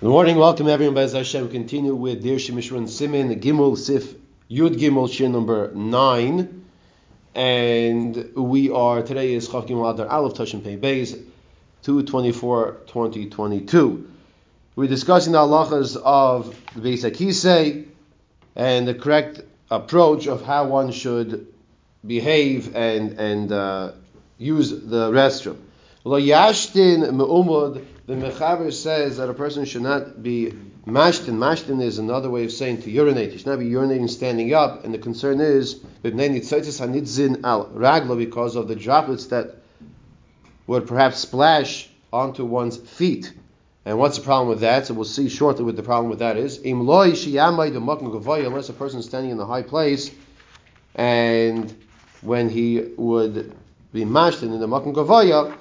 Good morning, welcome everyone. Bez Hashem, we continue with Dir Shemishran Simin Gimel Sif Yud Gimel Shir number nine, and we are today is Chav Gimel Adar Aleph Tashim Pei Beis 224-2022. We're discussing the halachas of the Beis Akisei and the correct approach of how one should behave and and uh, use the restroom. Lo the Mechaber says that a person should not be mashtin. Mashtin is another way of saying to urinate. He should not be urinating standing up. And the concern is al raglo because of the droplets that would perhaps splash onto one's feet. And what's the problem with that? So we'll see shortly what the problem with that is. Unless a person is standing in a high place and when he would be mashtin in the makan gavaya,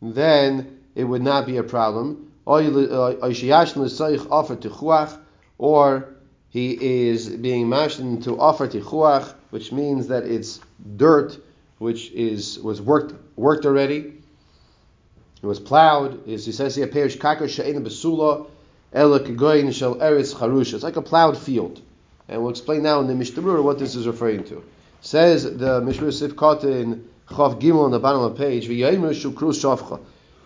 then it would not be a problem. Uh, or he is being mashed to offer tichuach, which means that it's dirt which is was worked worked already. It was plowed. As he says here, perish kakar she'ena besula ela kegoyin shel eretz charusha. It's like a plowed field, and we'll explain now in the Mishnah what this is referring to. Says the Mishnah Sifkata in Chav Gimel on the bottom of the page.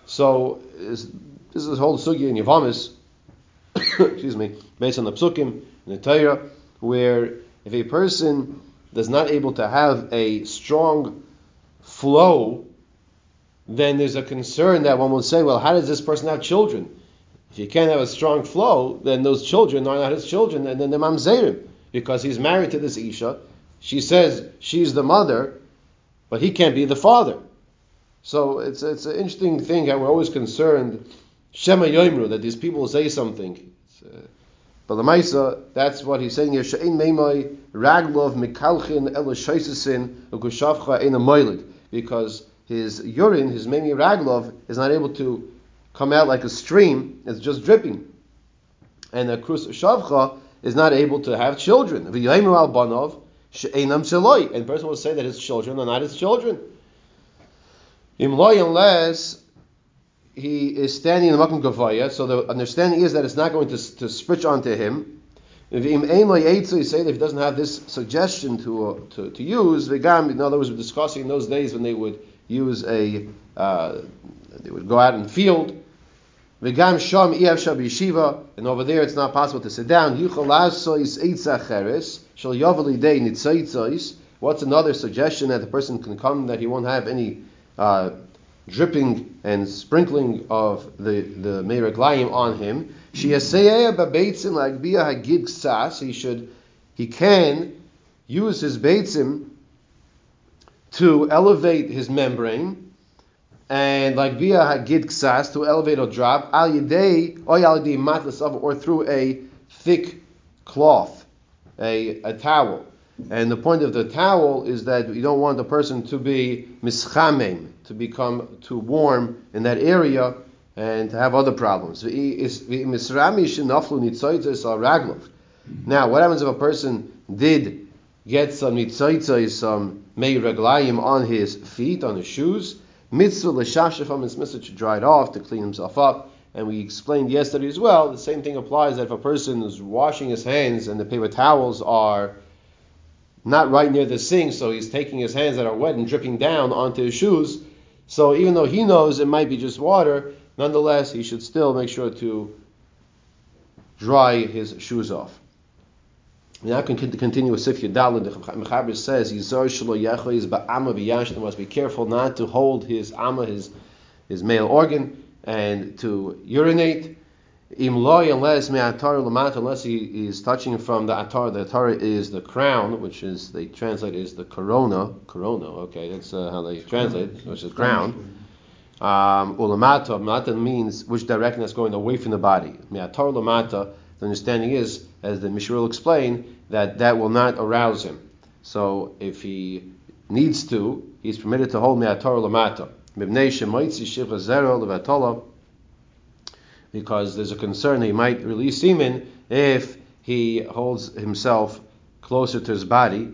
So this is whole sugi in Yavamis, excuse me, based on the psukim in the Torah, where if a person is not able to have a strong flow, then there's a concern that one will say, well, how does this person have children? If you can't have a strong flow, then those children are not his children, and then they're mamzerim, because he's married to this Isha. She says she's the mother, but he can't be the father. So it's it's an interesting thing how we're always concerned Shema Yoimru that these people say something. Uh, but the Maisa, that's what he's saying here. She'in meimai raglov mikalchin elashaisasin ukushavcha ein moilid because his urine, his meimi raglov, is not able to come out like a stream. It's just dripping, and the krus shavcha is not able to have children. V'yoimru al banov she'enam sheloi, and the person will say that his children are not his children. Imloy unless he is standing in the Makom Gavaya, so the understanding is that it's not going to, to switch onto him. If you say that if he doesn't have this suggestion to, uh, to, to use, vegam, in other words, we're discussing in those days when they would use a, uh, they would go out in the field. Sham yeshiva, and over there it's not possible to sit down. What's another suggestion that the person can come that he won't have any uh, dripping and sprinkling of the the meiraglayim on him. He should he can use his beitzim to elevate his membrane and like via hagid ksas to elevate or drop al yedei or al yidei matlas of or through a thick cloth, a, a towel. And the point of the towel is that you don't want the person to be mischamem, to become too warm in that area and to have other problems. Now, what happens if a person did get some nitzoitzai, some mei reglayim on his feet, on his shoes? Mitzvah l'shashacham is mitzvah to dry it off, to clean himself up. And we explained yesterday as well, the same thing applies that if a person is washing his hands and the paper towels are not right near the sink, so he's taking his hands that are wet and dripping down onto his shoes. So even though he knows it might be just water, nonetheless he should still make sure to dry his shoes off. Now can continue with Sif Yudalin. The Mechaber says Yizar Shlo Yecha is Ba'ama V'Yashna must be careful not to hold his ama, his his male organ, and to urinate. Imloy unless me'atar lamat unless he is touching from the atar. The atar is the crown, which is they translate is the corona. Corona. Okay, that's uh, how they translate, which is crown. Um, ulamata mata means which direction is going away from the body. Me'atar lamata. The understanding is, as the Mishnah will explain, that that will not arouse him. So if he needs to, he's permitted to hold me'atar lamata because there's a concern he might release semen if he holds himself closer to his body.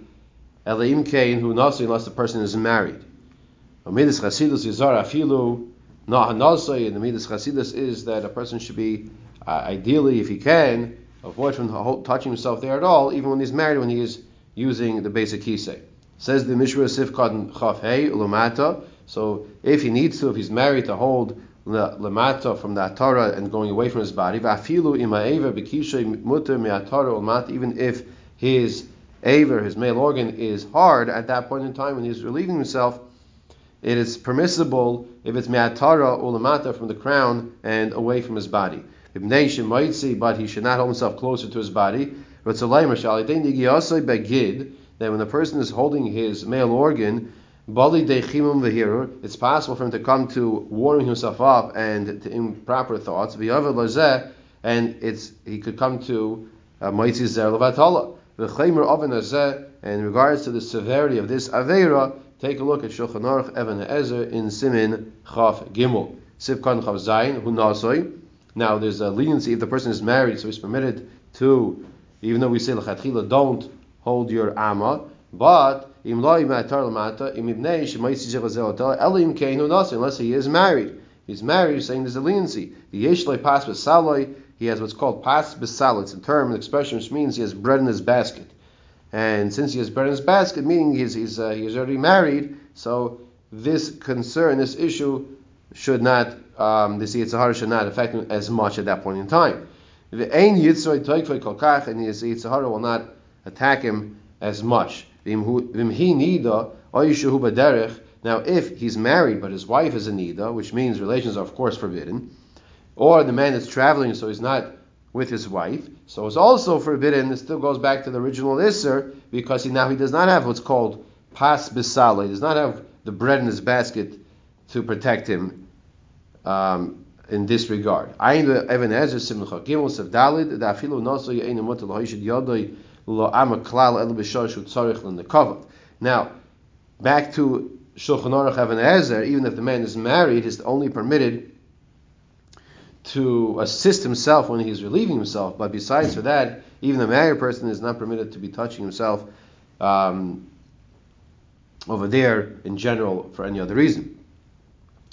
Elaim kain who nasi unless the person is married. Amidus chasidus yizar and the midus chasidus is that a person should be uh, ideally, if he can, avoid from touching himself there at all, even when he's married, when he is using the basic kisei. Says the Mishra Sifkad Chaf Hey Lumata. So if he needs to, if he's married, to hold lemata from the atara and going away from his body. Vafilu. Even if his aver, his male organ, is hard at that point in time when he's relieving himself, it is permissible if it's me'atara ulamata from the crown and away from his body. But he should not hold himself closer to his body. That when the person is holding his male organ, it's possible for him to come to warming himself up and to improper thoughts. And it's he could come to uh, Moitzi Zer Levatala. In regards to the severity of this Aveira, take a look at Shulchan Aruch Even HaEzer in Simin Chaf Gimel. Sivkan Chaf Zayin, Hu Nasoi. Now, there's a leniency if the person is married, so he's permitted to, even though we say Lechatchila, don't hold your Amma, but unless he is married. He's married, saying there's a leniency. The Yeshloi pas besaloi, he has what's called pas besal. It's a term, an expression which means he has bread in his basket. And since he has bread in his basket, meaning he's, he's, uh, he's already married, so this concern, this issue, should not, um, the Yitzhahara should not affect him as much at that point in time. The Ein Yitzhoi Toikvoi Kolkach, and his Yitzhahara will not attack him as much. Now, if he's married but his wife is a nida, which means relations are of course forbidden, or the man is traveling so he's not with his wife, so it's also forbidden. It still goes back to the original isser because he now he does not have what's called pas bisala. He does not have the bread in his basket to protect him um, in this regard. Now, back to Shulchan Aruch Ezer, even if the man is married, he's only permitted to assist himself when he's relieving himself. But besides for that, even the married person is not permitted to be touching himself um, over there in general for any other reason.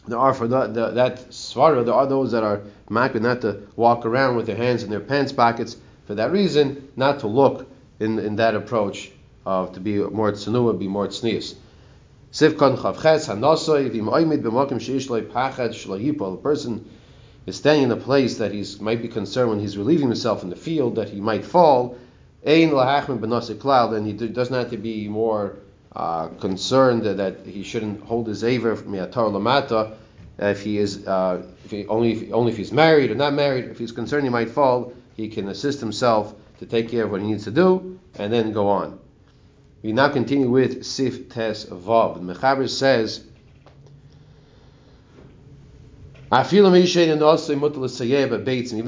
There are for the, the, that svara, there are those that are makbid not to walk around with their hands in their pants pockets for that reason, not to look in, in that approach of to be more tsunua, be more tznius. Sivkon chavches hanosoi v'im oimid b'mokim sheish loy pachad shlo A person is standing in a place that he might be concerned when he's relieving himself in the field that he might fall. Ein lahachmin b'nosei klal. Then he does not have to be more uh, concerned that, he shouldn't hold his aver miatar lamata. If he is uh, if he, only if, only if he's married or not married, if he's concerned he might fall, he can assist himself to take care of what he needs to do, and then go on. We now continue with Sif Tes Vav. The Mechaber says, even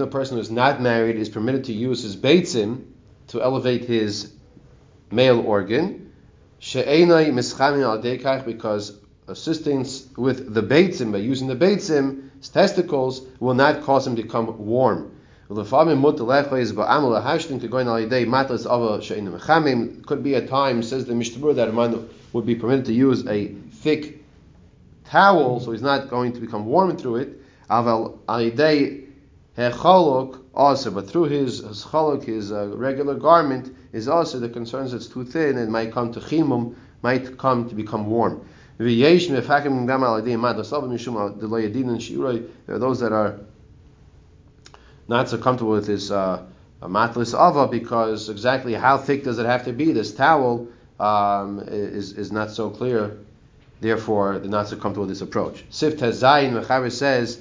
a person who is not married is permitted to use his beitzim to elevate his male organ, because assistance with the beitzim, by using the beitzim, his testicles will not cause him to become warm. Could be a time, says the Mishtabur, that a man would be permitted to use a thick towel, so he's not going to become warm through it. Also, but through his, his chaluk, his uh, regular garment, is also the concerns it's too thin and might come to chimum, might come to become warm. There are those that are not so comfortable with his uh, matlis ava because exactly how thick does it have to be? This towel um, is, is not so clear. Therefore, they're not so comfortable with this approach. Sif Tezayin Mechaber says,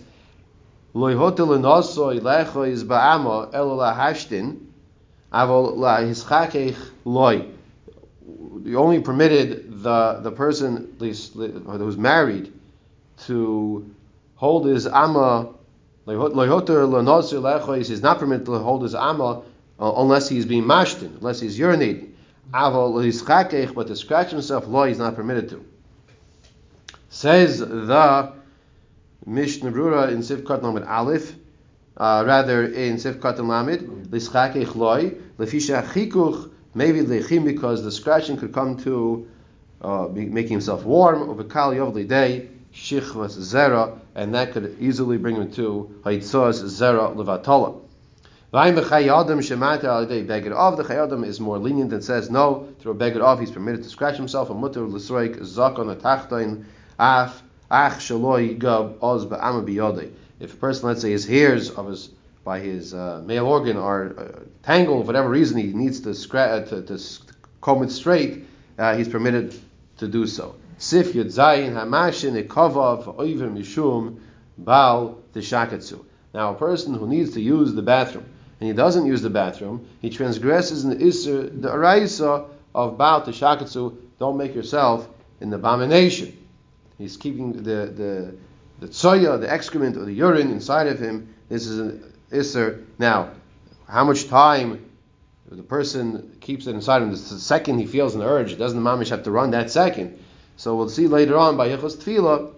You only permitted the, the person, who's married, to hold his amma He's not permitted to hold his amma uh, unless he's being mashtin, unless he's urinating. But to scratch himself, law he's not permitted to. Says the Mishnah Brura in Sivkat Lamed Aleph, uh, rather in Sivkat Lamed, Lischakech loy, Lefisha chikuch, maybe lechim because the scratching could come to uh, making himself warm, over Kal Yovli Day, shichvas zera, and that could easily bring him to haitzos zera of The Chayyadam is more lenient and says no, through a beggar off he's permitted to scratch himself, a mutter l'sroik zakon atachtain af ach shaloi If a person, let's say, his hairs of his by his uh, male organ are uh, tangled for whatever reason, he needs to, scra- uh, to, to comb it straight, uh, he's permitted to do so. Sif Yud Zayin Hamashin Ikavav Oiver Mishum Baal Tishakatsu. Now, a person who needs to use the bathroom and he doesn't use the bathroom, he transgresses in the Isser, the Araisa of Baal Tishakatsu. Don't make yourself an abomination. He's keeping the, the, the tsoya, the excrement or the urine inside of him. This is an Isser. Now, how much time the person keeps it inside him, the second he feels an urge, doesn't the mamish have to run that second? So we'll see later on by Yechos Tefillah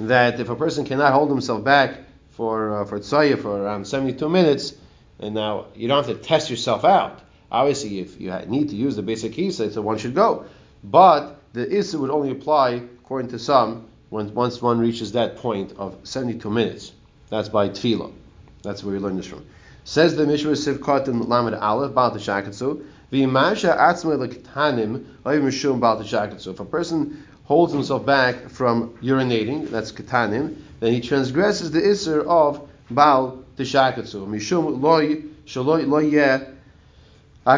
that if a person cannot hold himself back for uh, for tzaya for around 72 minutes, and now you don't have to test yourself out. Obviously, if you need to use the basic kisa, so one should go. But the issa would only apply, according to some, when, once one reaches that point of 72 minutes. That's by tefillah. That's where we learn this from. Says the Mishra Sivkot in Lamed Aleph, Baal Teshakatsu, V'imasha atzme lektanim mishum Baal Teshakatsu. If a person holds himself back from urinating, that's katanim, then he transgresses the isser of Baal Teshakatsu. Mishum loy shaloi loy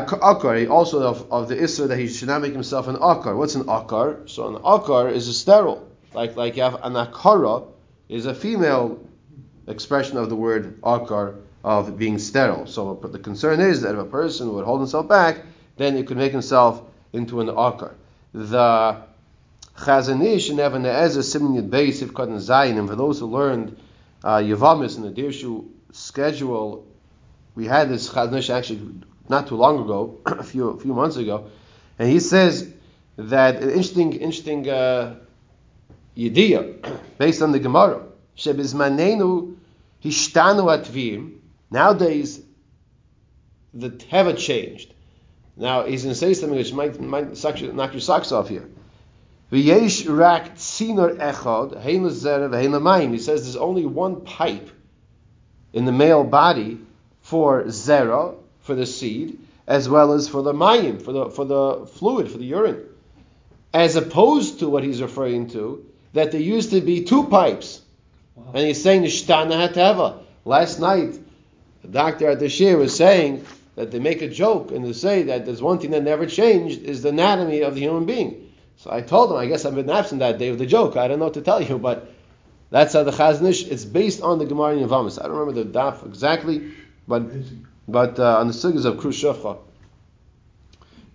Akar, also of, of the Isser that he should not make himself an Akar. What's an Akar? So an Akar is a sterile. Like like you have an Akara is a female expression of the word Akar of being sterile. So the concern is that if a person would hold himself back, then he could make himself into an Akar. The Chazon Ish and Evan Ezer Simon Yud Beis Kat Zayin, and for those who learned uh, Yavamis in the Dirshu schedule, we had this Chazon Ish actually not too long ago, a few a few months ago, and he says that an interesting interesting uh, idea based on the Gemara. Shebizmanenu hishtanu atvim. Nowadays, the teva changed. Now he's going to say something which might might knock your socks off here. V'yesh rak tzinor echad hein lezerev hein. He says there's only one pipe in the male body for zera for the seed, as well as for the mayim, for the for the fluid, for the urine, as opposed to what he's referring to that there used to be two pipes, wow. and he's saying nishtana hateva. Last night, the doctor at the shir was saying that they make a joke and they say that there's one thing that never changed is the anatomy of the human being. So I told him, I guess I've been absent that day of the joke. I don't know what to tell you, but that's how the Chazon Ish. It's based on the Gemara in Yavamis. I don't remember the daf exactly, but but uh, on the sugas of Krushevcha,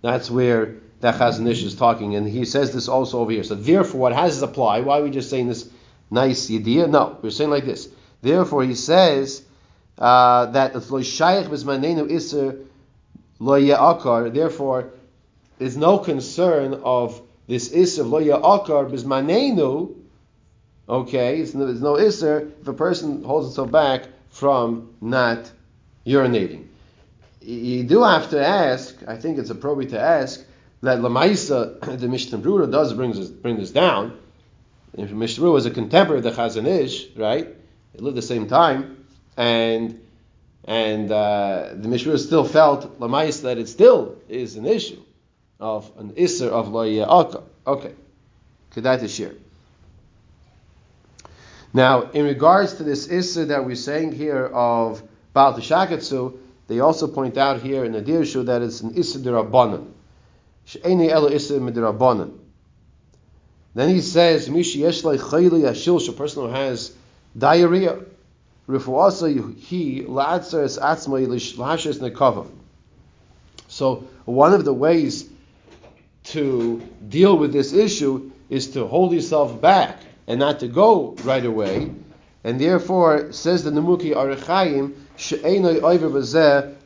that's where that Chazon Ish is talking, and he says this also over here. So therefore, what has apply? Why are we just saying this nice idea? No, we're saying like this. Therefore, he says uh, that lo shayich b'zmanenu iser lo akar. Therefore, there's no concern of this iser lo akar b'zmanenu. Okay, there's no iser if a person holds himself back from not urinating. You do have to ask, I think it's appropriate to ask, that Lamaisa, the Mishnah Brura, does bring this, bring this down. If Mishnah Brura was a contemporary of the Chazon Ish, right? They lived the same time, and and uh, the Mishnah still felt Lamais that it still is an issue of an Isser of Loya Okay. Kedai share. Now, in regards to this Isser that we're saying here of Baal Tishakatsu, they also point out here in the Dirshu that it's an Issa Dirabanan. She'eni Ela Issa. Then he says, Mishi Yeshlai Chayli Ashilsh, a person who has diarrhea. Rifuasa he la'atzeres atzmai l'hashes nekava. So one of the ways to deal with this issue is to hold yourself back and not to go right away. And therefore, says the Nemuki Arechayim,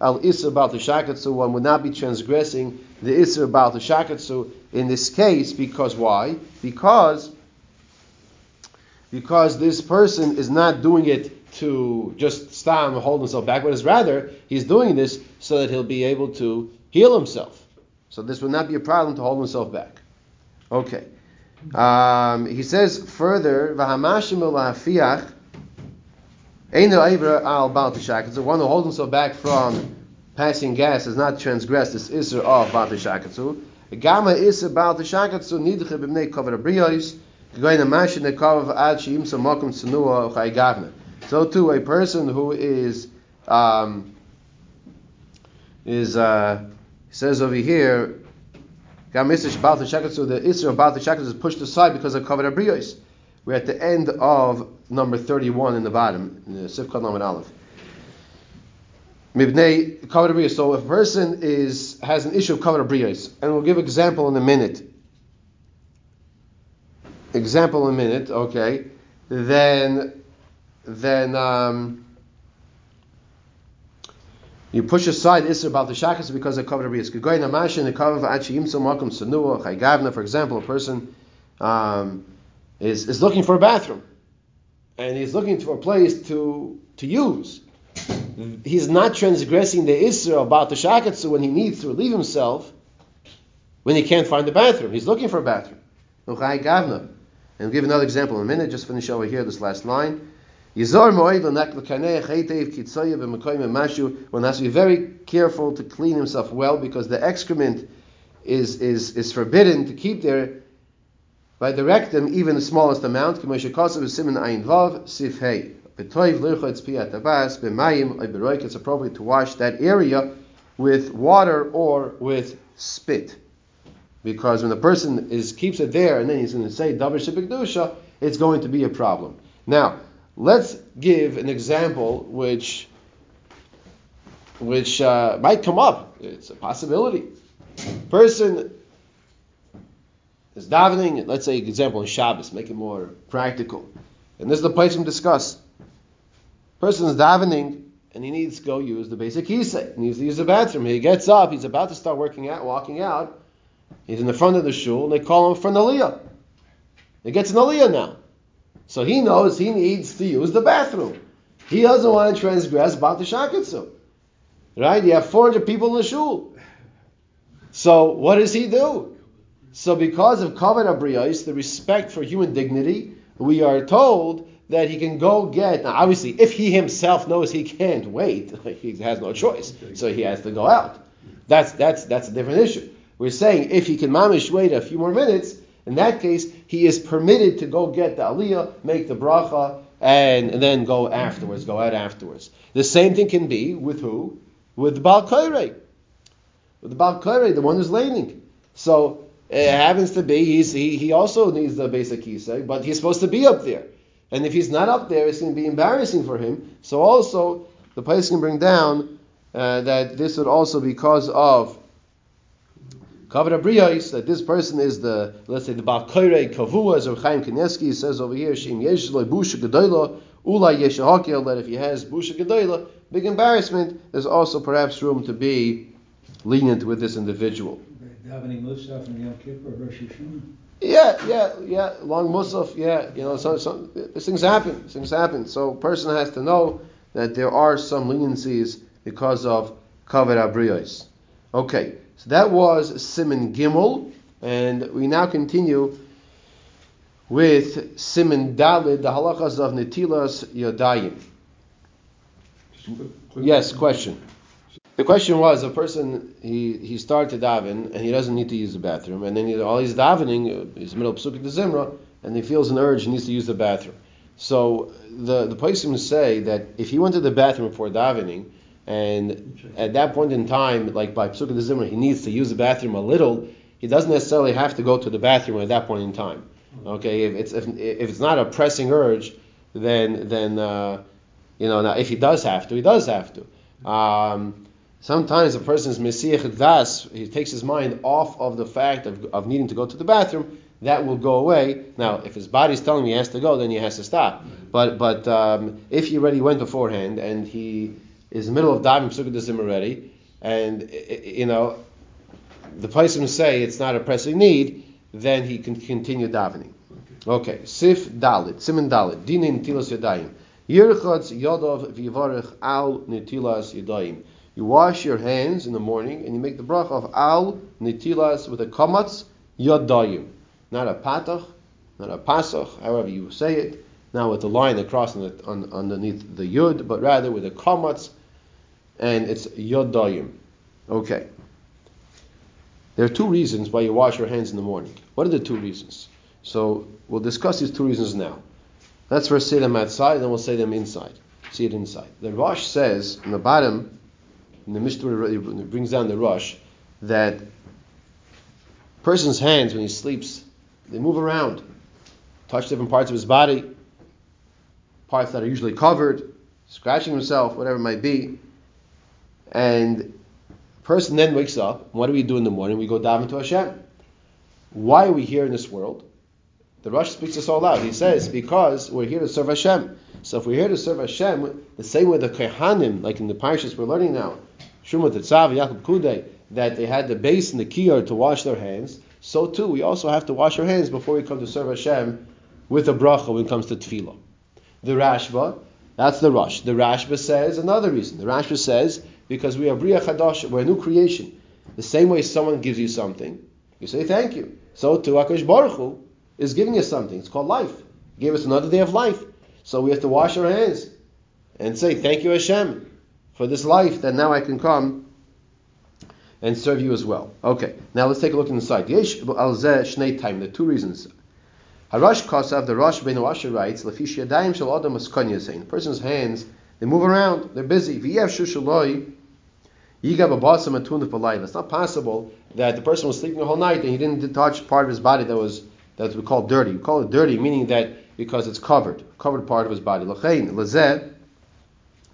al isra bal one would not be transgressing the isra bal shakatsu in this case because why? Because because this person is not doing it to just stop and hold himself back, but is rather he's doing this so that he'll be able to heal himself. So this would not be a problem to hold himself back. Okay. Um, he says further, Ein Ivra al Baal The one who holds himself back from passing gas does not transgress this Isser of Tishakatsu. Gama Isser Baal Tishakatsu nidche b'mnei kover abriyos. Going to mashin of ad sheim makom tsunua gavna. So too, a person who is um, is uh, says over here, Gam Isser Baal Tishakatsu. The Isser of Baal Tishakatsu is pushed aside because of kover abriyos. We're at the end of number 31 in the bottom, in the Sifkat Laman Aleph. Mibnei So if a person is has an issue of Kavod Abriyos, and we'll give an example in a minute. Example in a minute, okay. Then, then then you push aside Isra about the Shakas because of Kavod Abriyos. Goy Namashin the Kavod Achi Yimso Makom Sanua Chaygavna, for example, a person um, is is looking for a bathroom, and he's looking for a place to to use he's not transgressing the Isra about the Shakatsu when he needs to relieve himself when he can't find the bathroom. He's looking for a bathroom. And we'll give another example in a minute, just finish over here, this last line. One has to be very careful to clean himself well because the excrement is, is, is forbidden to keep there by the rectum, even the smallest amount. It's appropriate to wash that area with water or with spit. Because when the person is keeps it there and then he's going to say davar it's going to be a problem. Now, let's give an example which which uh, might come up. It's a possibility. Person is davening. Let's say example in Shabbos, make it more practical. And this is the place we discuss person is davening and he needs to go use the basic kisei. He needs to use the bathroom. He gets up, he's about to start working out, walking out. He's in the front of the shul, and they call him for an aliyah. He gets an aliyah now. So he knows he needs to use the bathroom. He doesn't want to transgress Bata Shakatsu. Right? You have 400 people in the shul. So what does he do? So because of Kavod Abriyos, the respect for human dignity, we are told that he can go get. Now, obviously, if he himself knows he can't wait, he has no choice, so he has to go out. That's that's that's a different issue. We're saying if he can mamish wait a few more minutes, in that case, he is permitted to go get the aliyah, make the bracha, and, and then go afterwards, go out afterwards. The same thing can be with who? With the Baal With the Baal the one who's laning. So it happens to be he's, he, he also needs the basic kisei, but he's supposed to be up there. And if he's not up there, it's going to be embarrassing for him. So also, the place can bring down uh, that this would also be because of Kavod Abriyos, that this person is the, let's say, the Balkoire Kavua, as Chaim Kanievsky says over here, Shim Yeshloi Busha Gedoyla, Ula Yeshahakel, that if he has Busha Gedoyla, big embarrassment, there's also perhaps room to be lenient with this individual. Yeah, yeah, yeah. Long musaf, yeah. You know, so, so these things happen. These things happen. So a person has to know that there are some leniencies because of kavod abriyos. Okay, so that was Simon Gimel, and we now continue with Simon Dalid, the halachas of Netilas Yodayim. Yes, question. The question was: a person he he started to daven and he doesn't need to use the bathroom, and then he, all he's davening, he's middle of psukik zimra, and he feels an urge, he needs to use the bathroom. So the the Paisim say that if he went to the bathroom before davening, and at that point in time, like by psukik zimra, he needs to use the bathroom a little, he doesn't necessarily have to go to the bathroom at that point in time. Okay, if it's if, if it's not a pressing urge, then then uh, you know now if he does have to, he does have to. Um, Sometimes a person is Messiah Das, he takes his mind off of the fact of, of needing to go to the bathroom, that will go away. Now, if his body's telling him he has to go, then he has to stop. But but um, if he already went beforehand and he is in the middle of diving Psukkah already, and you know, the person say it's not a pressing need, then he can continue davening. Okay, Sif Dalit, Simon Dalit, Dinin Tilas Yadayim. Yirchatz Yodov Vivarech Al Nitilas Yadayim. You wash your hands in the morning and you make the bracha of al nitilas with a kamatz yadayim. Not a patach, not a pasach, however you say it. not with the line across on the, on, underneath the yud, but rather with a kamatz, and it's yodayim. Okay. There are two reasons why you wash your hands in the morning. What are the two reasons? So we'll discuss these two reasons now. Let's first say them outside, then we'll say them inside. See it inside. The Rosh says in the bottom, in the Mishnah brings down the rush that person's hands when he sleeps, they move around, touch different parts of his body, parts that are usually covered, scratching himself, whatever it might be. And person then wakes up. What do we do in the morning? We go daven to Hashem. Why are we here in this world? The Rush speaks us all out. He says, because we're here to serve Hashem. So if we're here to serve Hashem, the same way the Kehanim, like in the parashas we're learning now, Shumat Tzav, Yaakov Kudei, that they had the base and the kiyar to wash their hands, so too we also have to wash our hands before we come to serve Hashem with a bracha when it comes to tefillah. The Rashba, that's the Rush. The Rashba says another reason. The Rashba says because we are Bria Chadash, we're a new creation. The same way someone gives you something, you say thank you. So too Akash Baruch Hu is giving us something. It's called life. He gave us another day of life. So we have to wash our hands and say thank you Hashem for this life that now I can come and serve you as well. Okay, now let's take a look inside. Yesh al shnei time. The two reasons. Harash Kosav, the Rosh Ben Washer writes, Lafish Yadayim Shal Adam saying the person's hands, they move around, they're busy. V'yev Shushaloi, Yigab Abasam Atun Palayla. It's not possible that the person was sleeping the whole night and he didn't touch part of his body that was that we call dirty. We call it dirty, meaning that because it's covered, covered part of his body. Lachein Lazeh,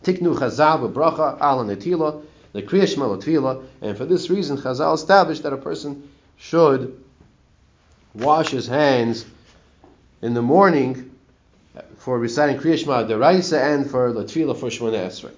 Tiknu Chazal Bracha Ala Netila, the Kriya Shema and for this reason Chazal established that a person should wash his hands in the morning for reciting Kriya Shema Deraisa and for Latfila for Shemona Esrei.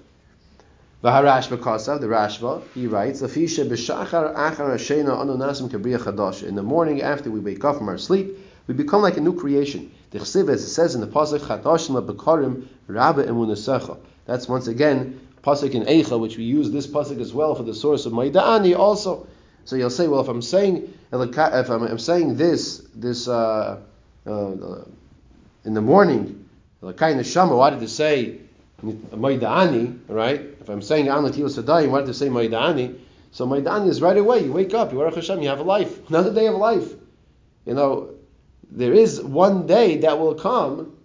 V'harashba Kasav, the Rashba, he writes, Lafisha b'shachar achar hashena anu nasim kabriya. In the morning after we wake up from our sleep, we become like a new creation. The Chsiv, as it says in the Pasuk, Chadashim le'bekarim rabba emunasecha. That's once again Pasuk in Eicha, which we use this Pasuk as well for the source of Maida'ani also. So you'll say, well, if I'm saying, if I'm, saying this, this, uh, uh, in the morning, Lakai Neshama, why did it say Maida'ani, right? If I'm saying An Latil Sadayim, why did it say Maida'ani? So Maida'ani is right away. You wake up, you are Hashem, you have a life. Another day of life. You know, there is one day that will come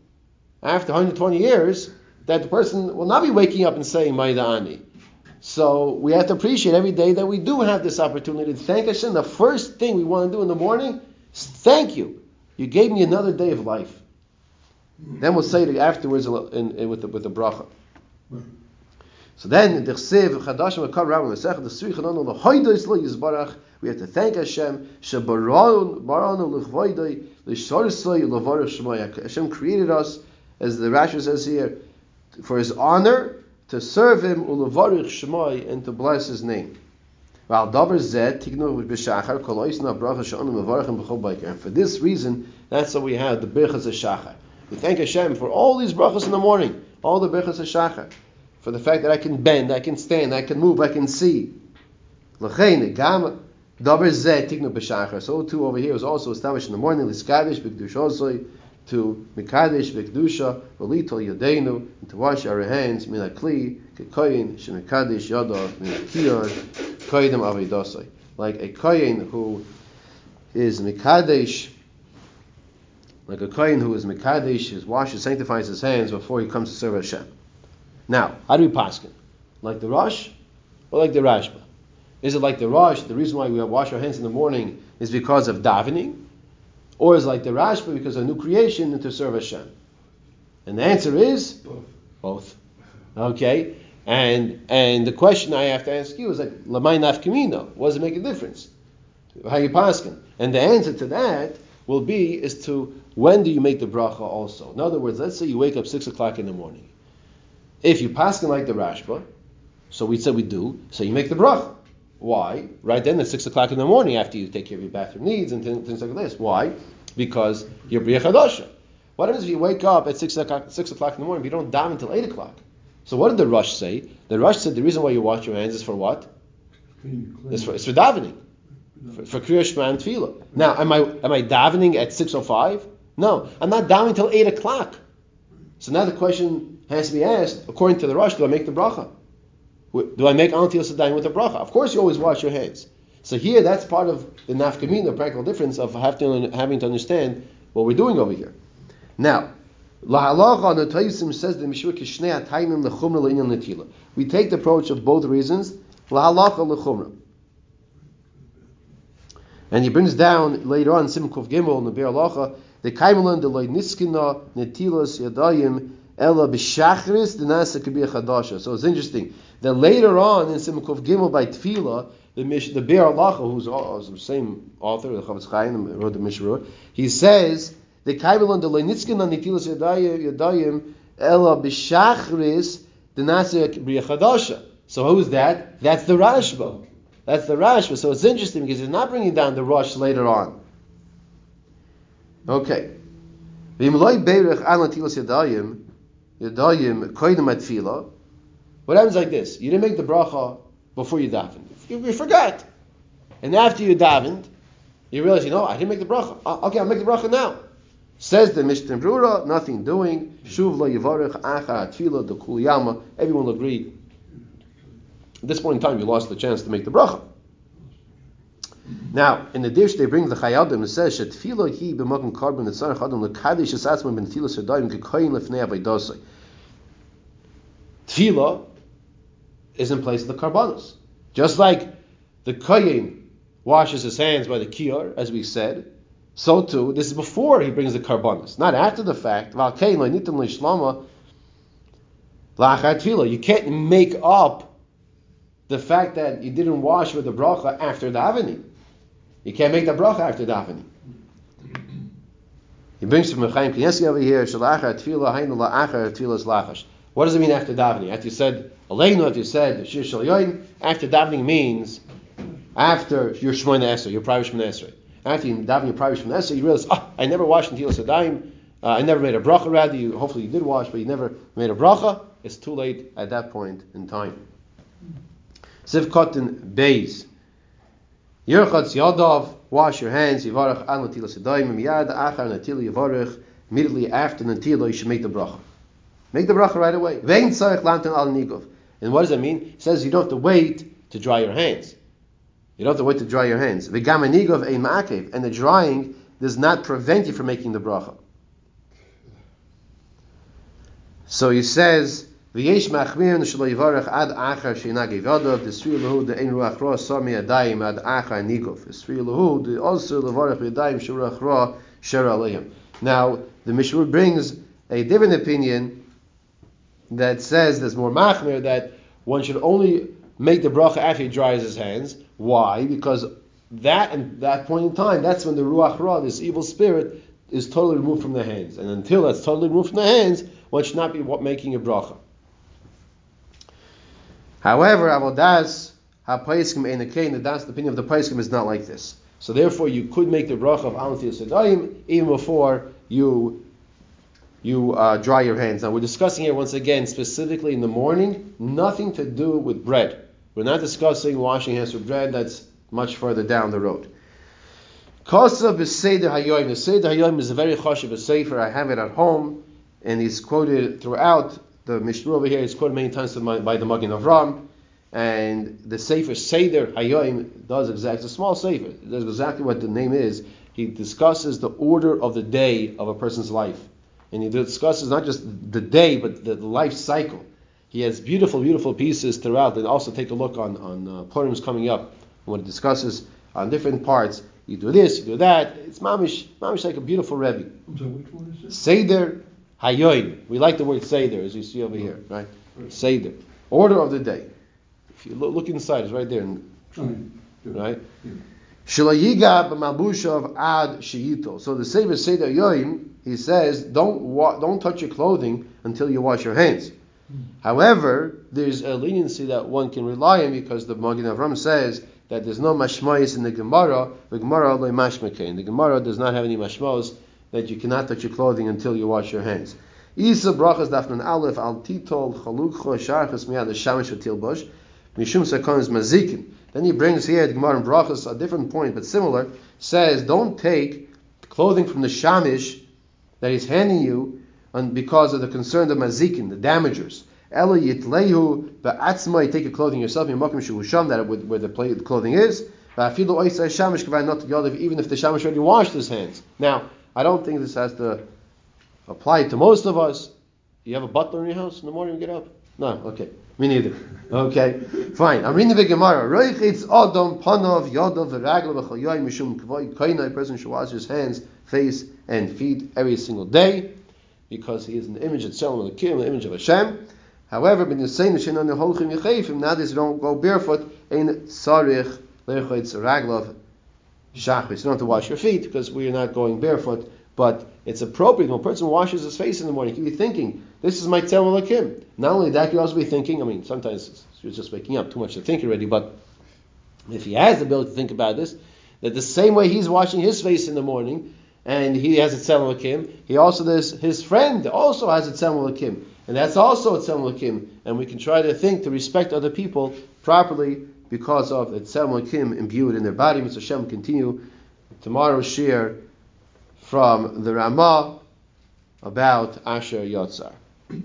after 120 years that the person will not be waking up and saying Maida'ani. So we have to appreciate every day that we do have this opportunity to thank Hashem. The first thing we want to do in the morning is thank you. You gave me another day of life. Then we'll say it afterwards in, in, with the, with the bracha. So then the chsev chadashim akar rabbi mesech the sri chanonu lehoidos lo yizbarach. We have to thank Hashem shebaron baranu lechvoidoi lishorisoi levarach shmoy. Hashem created us, as the Rashi says here, for His honor to serve Him ulevarach shmoy and to bless His name. And for this reason, that's how we have the Birchas Shachar. We thank Hashem for all these brachas in the morning, all the Birchas Shachar, for the fact that I can bend, I can stand, I can move, I can see. So too over here is also established in the morning, to Mikadesh Vekdusha, Velitol Yadeinu, and to wash our hands, Minakli, Kekoyin, Shemikadesh Yadav, Minakiyar, Koydim Avidosai. Like a Koyin who is Mikadesh, like a Koyin who is Mikadesh, who washes, sanctifies his hands before he comes to serve Hashem. Now, how do we paskin? Like the Rosh or like the Rashba? Is it like the Rosh? The reason why we wash our hands in the morning is because of davening, or is like the Rashba because of a new creation and to serve Hashem? And the answer is both. both. Okay, and and the question I have to ask you is like Lamay Nafkamino. What does it make a difference? How you paskin? And the answer to that will be is to when do you make the bracha also? In other words, let's say you wake up six o'clock in the morning. If you paskin like the Rashba, so we said we do, so you make the bracha. Why? Right then at 6 o'clock in the morning after you take care of your bathroom needs and things like this. Why? Because you're Bria Chadasha. What happens if you wake up at 6 o'clock, 6 o'clock in the morning but you don't daven until 8 o'clock? So what did the rush say? The rush said the reason why you wash your hands is for what? Clean, clean. It's, for, it's for davening. For, for Kriya Shema and Tefillah. Now, am I, am I davening at 6.05? No, I'm not davening until 8 o'clock. So now the question has to be asked, according to the rush, do I make the bracha? Do I make Antil Sadayim with the bracha? Of course you always wash your hands. So here that's part of the nafkamin, the practical difference of having to, having to understand what we're doing over here. Now, Lahalacha Taisim says the Mishra Kishnei Ataimim Lechumra Le'inyan Netila. We take the approach of both reasons. Lahalacha Lechumra. And he brings down later on Simkov Gimel in the Be'er Lacha the Kaimelan the Loy Niskina Netilas Yadayim Ella B'Shachris the Nasa Kabir Chadasha. So it's interesting that later on in Simkov Gimel by Tfila the Mish, the Be'er Lacha who's the same author the Chofetz Chaim wrote the Mishra he says the Kaimelan the Loy Niskina Netilas Yadayim Ella B'Shachris the Nasa Kabir Chadasha. So who's that? That's the Rashba. That's the Rashba. So it's interesting because he's not bringing down the Rosh later on. Okay. What happens like this? You didn't make the bracha before you davened. You, you forgot. And after you davened, you realize, you know, I didn't make the bracha. Uh, okay, I'll make the bracha now. Says the Mishnah Brura, nothing doing. Shuv lo yivarech acha tefillah the kuliyama. Everyone will agree at this point in time, you lost the chance to make the bracha. Now, in the dish, they bring the Chayadim. It says, "Shetfilo hi b'makom karbon etzarech adam lekadish esatzma ben tefila sedayim kekoyin lefnei avaydosai." Tefila is in place of the karbanos, just like the koyin washes his hands by the kiyar, as we said. So too, this is before he brings the karbanos, not after the fact. You can't make up the fact that you didn't wash with the bracha after davening. You can't make the bracha after davening. He brings from Mechaim Knessi over here, Tfilah. What does it mean after davening? After you said Aleinu, after you said Shir Shal after davening means after your Shmoyna Esrei, your private Shmoyna Esrei. After you daven your private Shmoyna Esrei, you realize, oh, I never washed in Tilas Adayim, uh, I never made a bracha, rather, you, hopefully you did wash, but you never made a bracha. It's too late at that point in time. Sivkotin Beis. Yerchatz Yadav, wash your hands, Yivarach an Natila Sedayim, Miyad Achar Natila Yivarach, immediately after Natila, you should make the bracha. Make the bracha right away. Vein Tzarech Lantan Al Nigov. And what does that mean? It says you don't have to wait to dry your hands. You don't have to wait to dry your hands. V'gam Nigov Ein Ma'akev. And the drying does not prevent you from making the bracha. So he says, V'yesh machmir shelo yivarech ad achar sheina gevadav desri lehu de ein ruach ra sami adayim ad achar nigov desri lehu de also levarech yadayim shurach ra sher aleim. Now the Mishnah brings a different opinion that says there's more machmir that one should only make the bracha after he dries his hands. Why? Because that and that point in time, that's when the ruach ra, this evil spirit, is totally removed from the hands. And until that's totally removed from the hands, one should not be making a bracha. However, avodas hapaiskim einakain, the das the opinion of the paiskim is not like this. So therefore, you could make the bracha of alanti even before you you uh, dry your hands. Now we're discussing here once again specifically in the morning, nothing to do with bread. We're not discussing washing hands with bread. That's much further down the road. Kosa b'seder hayoyim. The seder hayoyim is a very choshev sefer. I have it at home, and he's quoted throughout the Mishnah over here is quoted many times by the Magen Ram, and the Sefer Seder Hayoim does exactly, it's a small Sefer, it does exactly what the name is. He discusses the order of the day of a person's life. And he discusses not just the day, but the life cycle. He has beautiful, beautiful pieces throughout. And also take a look on, on uh, Purim's coming up, when it discusses on different parts. You do this, you do that. It's mamish, mamish like a beautiful Rebbe. So which one is it? Seder Hayoim. We like the word Seder, as you see over here, mm-hmm. right? Seder. Order of the day. If you look, look inside, it's right there. Mm-hmm. Mm-hmm. Right? Shilayiga b'malbushav ad shiyito. So the Sefer Seder Yoim, he says, don't wa- don't touch your clothing until you wash your hands. However, there's a leniency that one can rely on because the Magen Avram says that there's no mashmayis in the Gemara. The Gemara. The Gemara does not have any mashmos that you cannot touch your clothing until you wash your hands. Isa brachas dafnan aleph al titol chalukcho sharchas miyad shamish tilbosh mishum sakonis mazikin. Then he brings here the Gemara in brachas a different point but similar says don't take clothing from the shamish that he's handing you and because of the concern of mazikin, the damagers. Elo yitlehu ba'atzma, you take your clothing yourself, your makim shuhusham, that where the clothing is. Even if the shamash already washed his hands. Now, I don't think this has to apply to most of us. You have a butler in your house in the morning you get up? No, okay. Me neither. Okay, fine. I'm reading the Gemara. Roichitz Adam Panov Yadav V'Ragla V'Chayoy Mishum Kvoy Kaina. A person should wash his hands, face, and feet every single day because he is an image of Tzelem Elokim, an image of Hashem. However, saying the Shenan Holchim Yechayim, now this don't go barefoot in Sarich Lechitz Raglav Shachris. You don't have to wash your feet because we are not going barefoot but it's appropriate when a person washes his face in the morning, he can be thinking, this is my Tzelem Elokim. Not only that, you also be thinking, I mean, sometimes you're just waking up, too much to think already, but if he has the ability to think about this, that the same way he's washing his face in the morning, and he has a Tzelem Elokim, he also, there's, his friend also has a Tzelem Elokim, and that's also a Tzelem Elokim, and we can try to think to respect other people properly because of the Tzelem Elokim imbued in their body. Mr. Shem continue tomorrow's share from the Ramah about Asher Yotzar.